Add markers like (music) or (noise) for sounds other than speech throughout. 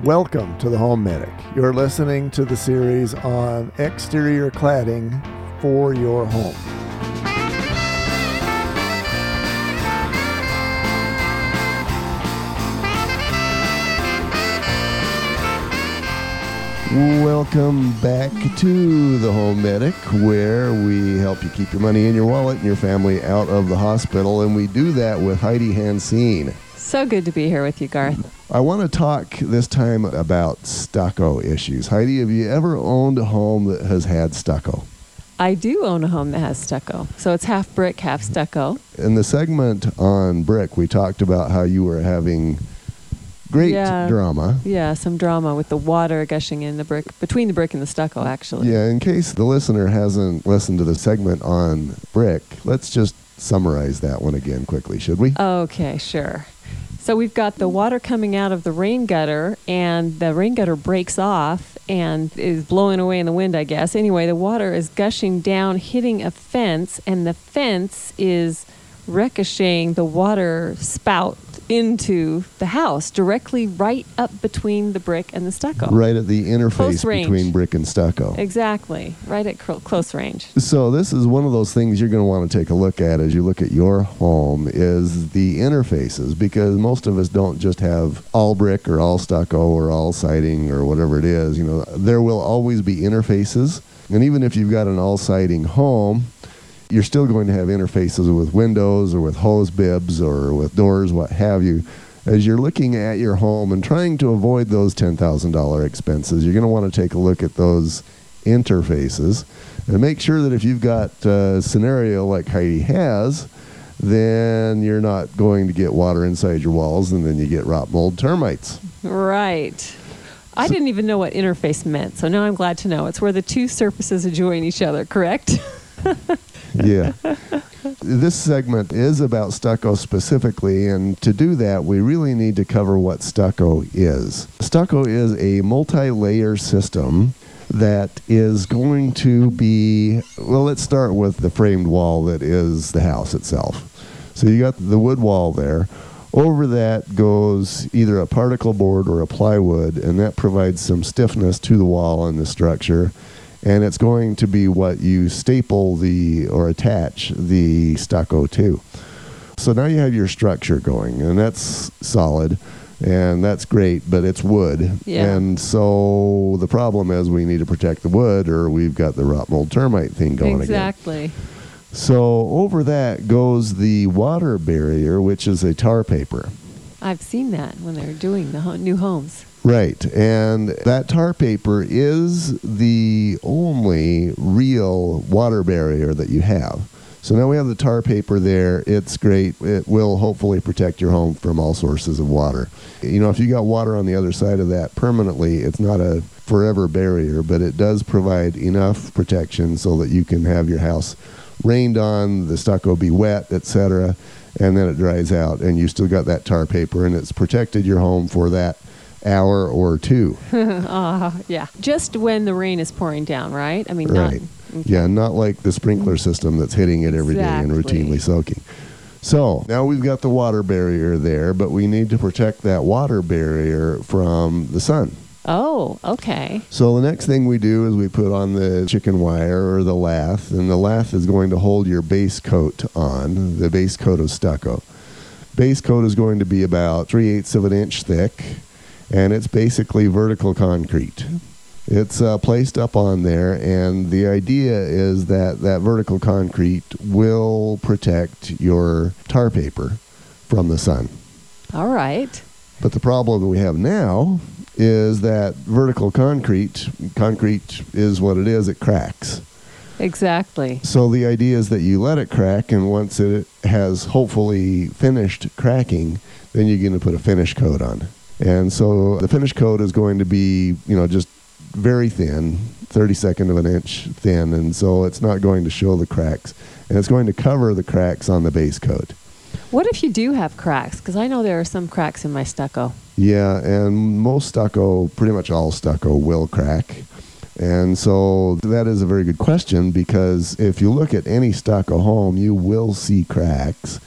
Welcome to the Home Medic. You're listening to the series on exterior cladding for your home. Welcome back to the Home Medic, where we help you keep your money in your wallet and your family out of the hospital. And we do that with Heidi Hansine. So good to be here with you, Garth. I want to talk this time about stucco issues. Heidi, have you ever owned a home that has had stucco? I do own a home that has stucco. So it's half brick, half stucco. In the segment on brick, we talked about how you were having great Yeah. drama. Yeah, some drama with the water gushing in the brick, between the brick and the stucco, actually. Yeah, in case the listener hasn't listened to the segment on brick, let's just summarize that one again quickly, should we? Okay, sure. So we've got the water coming out of the rain gutter, and the rain gutter breaks off and is blowing away in the wind, I guess. Anyway, the water is gushing down, hitting a fence, and the fence is ricocheting the water spout into the house directly right up between the brick and the stucco. Right at the interface between brick and stucco. Exactly, right at cl- close range. So this is one of those things you're going to want to take a look at as you look at your home is the interfaces because most of us don't just have all brick or all stucco or all siding or whatever it is. You know, there will always be interfaces, and even if you've got an all siding home, you're still going to have interfaces with windows or with hose bibs or with doors, what have you. As you're looking at your home and trying to avoid those $10,000 expenses, you're going to want to take a look at those interfaces and make sure that if you've got a scenario like Heidi has, then you're not going to get water inside your walls and then you get rot mold termites. Right. I didn't even know what interface meant, so now I'm glad to know. It's where the two surfaces join each other, correct? (laughs) (laughs) yeah. This segment is about stucco specifically, and to do that, we really need to cover what stucco is. Stucco is a multi layer system that is going to be, well, let's start with the framed wall that is the house itself. So you got the wood wall there. Over that goes either a particle board or a plywood, and that provides some stiffness to the wall and the structure and it's going to be what you staple the or attach the stucco to. So now you have your structure going, and that's solid, and that's great, but it's wood. Yeah. And so the problem is we need to protect the wood, or we've got the rot mold termite thing going again. exactly. So over that goes the water barrier, which is a tar paper. I've seen that when they're doing the ho- new homes. Right. And that tar paper is the only real water barrier that you have. So now we have the tar paper there. It's great. It will hopefully protect your home from all sources of water. You know, if you got water on the other side of that permanently, it's not a forever barrier, but it does provide enough protection so that you can have your house rained on, the stucco be wet, etc., and then it dries out and you still got that tar paper and it's protected your home for that hour or two. (laughs) uh, yeah. Just when the rain is pouring down, right? I mean, Right. not. okay. Yeah, not like the sprinkler system that's hitting it every day and routinely soaking. So now we've got the water barrier there, but we need to protect that water barrier from the sun. Oh, okay. So the next thing we do is we put on the chicken wire or the lath, and the lath is going to hold your base coat on, the base coat of stucco. Base coat is going to be about three eighths of an inch thick, and it's basically vertical concrete. It's uh, placed up on there, and the idea is that that vertical concrete will protect your tar paper from the sun. All right. But the problem that we have now is that vertical concrete, concrete is what it is, it cracks. Exactly. So the idea is that you let it crack, and once it has hopefully finished cracking, then you're going to put a finish coat on. And so the finish coat is going to be, you know, just very thin, 32nd of an inch thin, and so it's not going to show the cracks. And it's going to cover the cracks on the base coat. What if you do have cracks? Because I know there are some cracks in my stucco. Yeah, and most stucco, pretty much all stucco, will crack. And so that is a very good question because if you look at any stucco home, you will see cracks.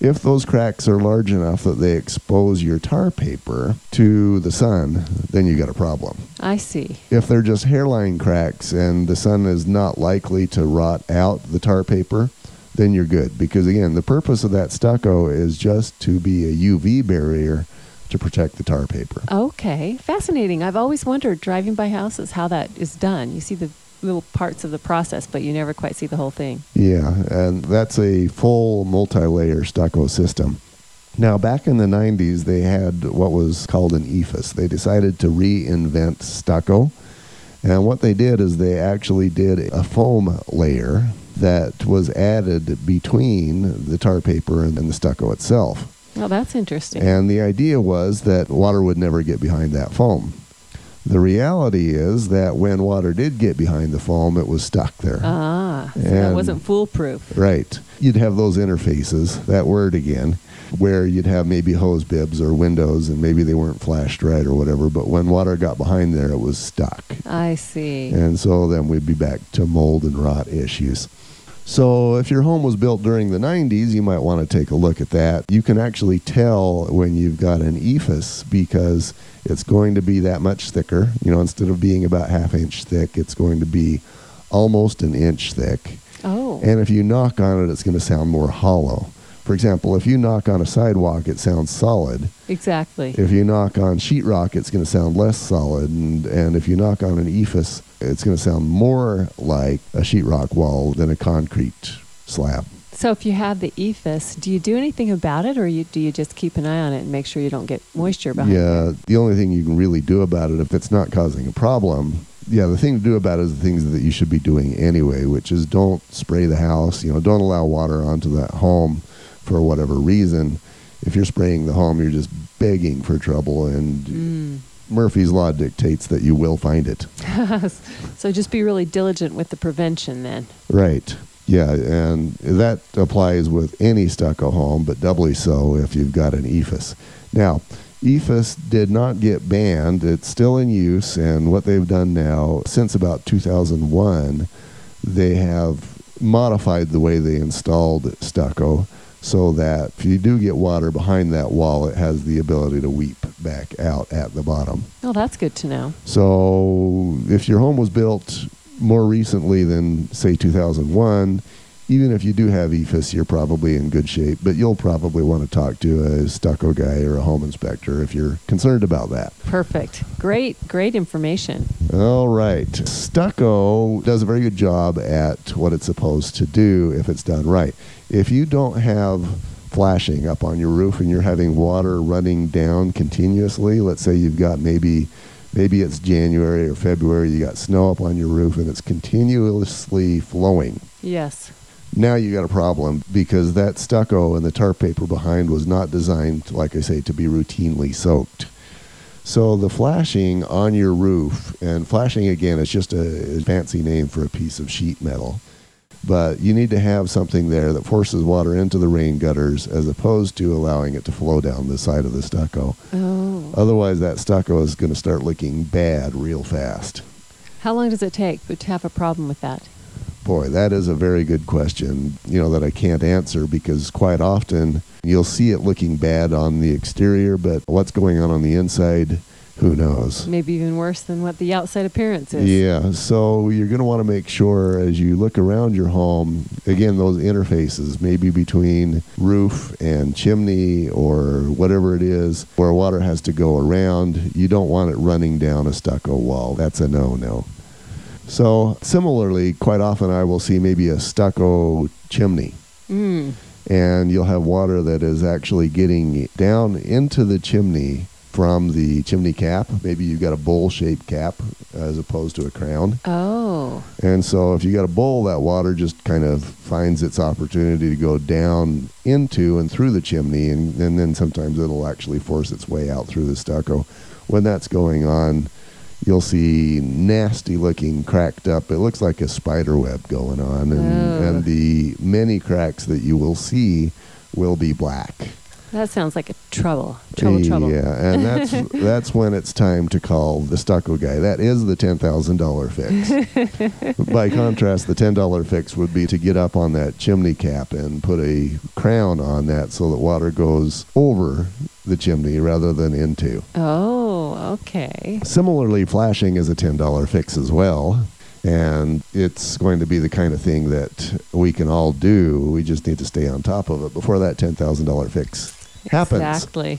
If those cracks are large enough that they expose your tar paper to the sun, then you got a problem. I see. If they're just hairline cracks and the sun is not likely to rot out the tar paper, then you're good. Because again, the purpose of that stucco is just to be a UV barrier to protect the tar paper. Okay, fascinating. I've always wondered driving by houses how that is done. You see the little parts of the process, but you never quite see the whole thing. Yeah, and that's a full multi-layer stucco system. Now, back in the 90s, they had what was called an EIFS. They decided to reinvent stucco. And what they did is they actually did a foam layer that was added between the tar paper and, and the stucco itself. Well, that's interesting. And the idea was that water would never get behind that foam. The reality is that when water did get behind the foam, it was stuck there. ah, so that wasn't foolproof. Right. You'd have those interfaces, that word again, where you'd have maybe hose bibs or windows and maybe they weren't flashed right or whatever, but when water got behind there, it was stuck. I see. And so then we'd be back to mold and rot issues. So if your home was built during the 90s, you might want to take a look at that. You can actually tell when you've got an EIFS because it's going to be that much thicker. You know, instead of being about half inch thick, it's going to be almost an inch thick. oh, And if you knock on it, it's going to sound more hollow. For example, if you knock on a sidewalk, it sounds solid. exactly. If you knock on sheetrock, it's going to sound less solid. And, and if you knock on an EIFS, it's going to sound more like a sheetrock wall than a concrete slab. So if you have the EIFS, do you do anything about it, or you, do you just keep an eye on it and make sure you don't get moisture behind it? Yeah, the only thing you can really do about it if it's not causing a problem, yeah, the thing to do about it is the things that you should be doing anyway, which is don't spray the house, you know, don't allow water onto that home for whatever reason. If you're spraying the home, you're just begging for trouble and Mm. Murphy's law dictates that you will find it. (laughs) so just be really diligent with the prevention then. Right. Yeah, and that applies with any stucco home, but doubly so if you've got an EIFS. Now, EIFS did not get banned. It's still in use, and what they've done now, since about 2001, they have modified the way they installed stucco so that if you do get water behind that wall, it has the ability to weep back out at the bottom. Oh, that's good to know. So if your home was built more recently than say 2001, even if you do have EIFS, you're probably in good shape. But you'll probably want to talk to a stucco guy or a home inspector if you're concerned about that. Perfect. Great, great information. All right. Stucco does a very good job at what it's supposed to do if it's done right. If you don't have flashing up on your roof and you're having water running down continuously, let's say you've got maybe maybe it's January or February, you got snow up on your roof and it's continuously flowing. Yes. Now you got a problem because that stucco and the tar paper behind was not designed, like I say, to be routinely soaked. So the flashing on your roof, and flashing again is just a fancy name for a piece of sheet metal. But you need to have something there that forces water into the rain gutters as opposed to allowing it to flow down the side of the stucco. Oh. Otherwise, that stucco is going to start looking bad real fast. How long does it take to have a problem with that? Boy, that is a very good question, you know, that I can't answer because quite often you'll see it looking bad on the exterior, but what's going on on the inside, who knows? Maybe even worse than what the outside appearance is. Yeah, so you're going to want to make sure as you look around your home, again, those interfaces, maybe between roof and chimney or whatever it is, where water has to go around, you don't want it running down a stucco wall. That's a no no. So, similarly, quite often I will see maybe a stucco chimney Mm. and you'll have water that is actually getting down into the chimney from the chimney cap. Maybe you've got a bowl shaped cap as opposed to a crown. Oh. And so if you got a bowl, that water just kind of finds its opportunity to go down into and through the chimney, and, and then sometimes it'll actually force its way out through the stucco. When that's going on, you'll see nasty looking cracked up. It looks like a spider web going on, and, Oh. and the many cracks that you will see will be black. That sounds like a trouble. Trouble, trouble. Yeah, and that's (laughs) that's when it's time to call the stucco guy. That is the ten thousand dollar fix. (laughs) By contrast, the ten dollar fix would be to get up on that chimney cap and put a crown on that so that water goes over the chimney rather than into. Oh, okay. Similarly, flashing is a ten dollar fix as well. And it's going to be the kind of thing that we can all do. We just need to stay on top of it before that $10,000 fix happens. Exactly.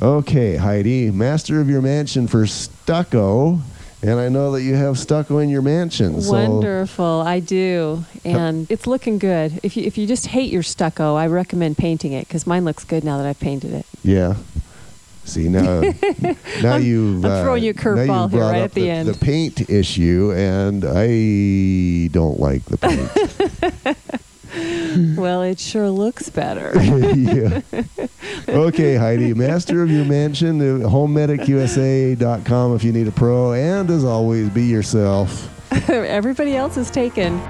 Okay, Heidi, master of your mansion for stucco. And I know that you have stucco in your mansion. So Wonderful. I do. And it's looking good. If you, if you just hate your stucco, I recommend painting it because mine looks good now that I've painted it. Yeah. See now, (laughs) now you've I'm throwing uh, you a curveball here right at the end. The paint issue, and I don't like the paint. (laughs) well, it sure looks better. (laughs) yeah. Okay, Heidi, master of your mansion, homemedicusa.com if you need a pro, and as always, be yourself. (laughs) Everybody else is taken.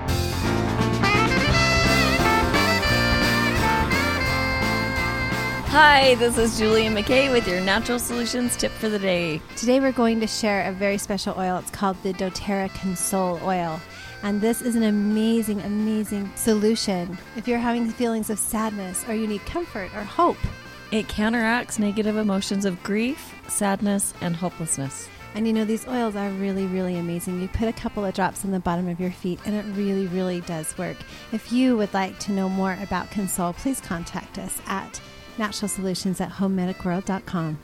Hi, this is Julian McKay with your Natural Solutions tip for the day. Today we're going to share a very special oil. It's called the doTERRA Console oil. And this is an amazing, amazing solution if you're having feelings of sadness or you need comfort or hope. It counteracts negative emotions of grief, sadness, and hopelessness. And you know, these oils are really, really amazing. You put a couple of drops on the bottom of your feet, and it really, really does work. If you would like to know more about Console, please contact us at naturalsolutions at homemedicworld.com.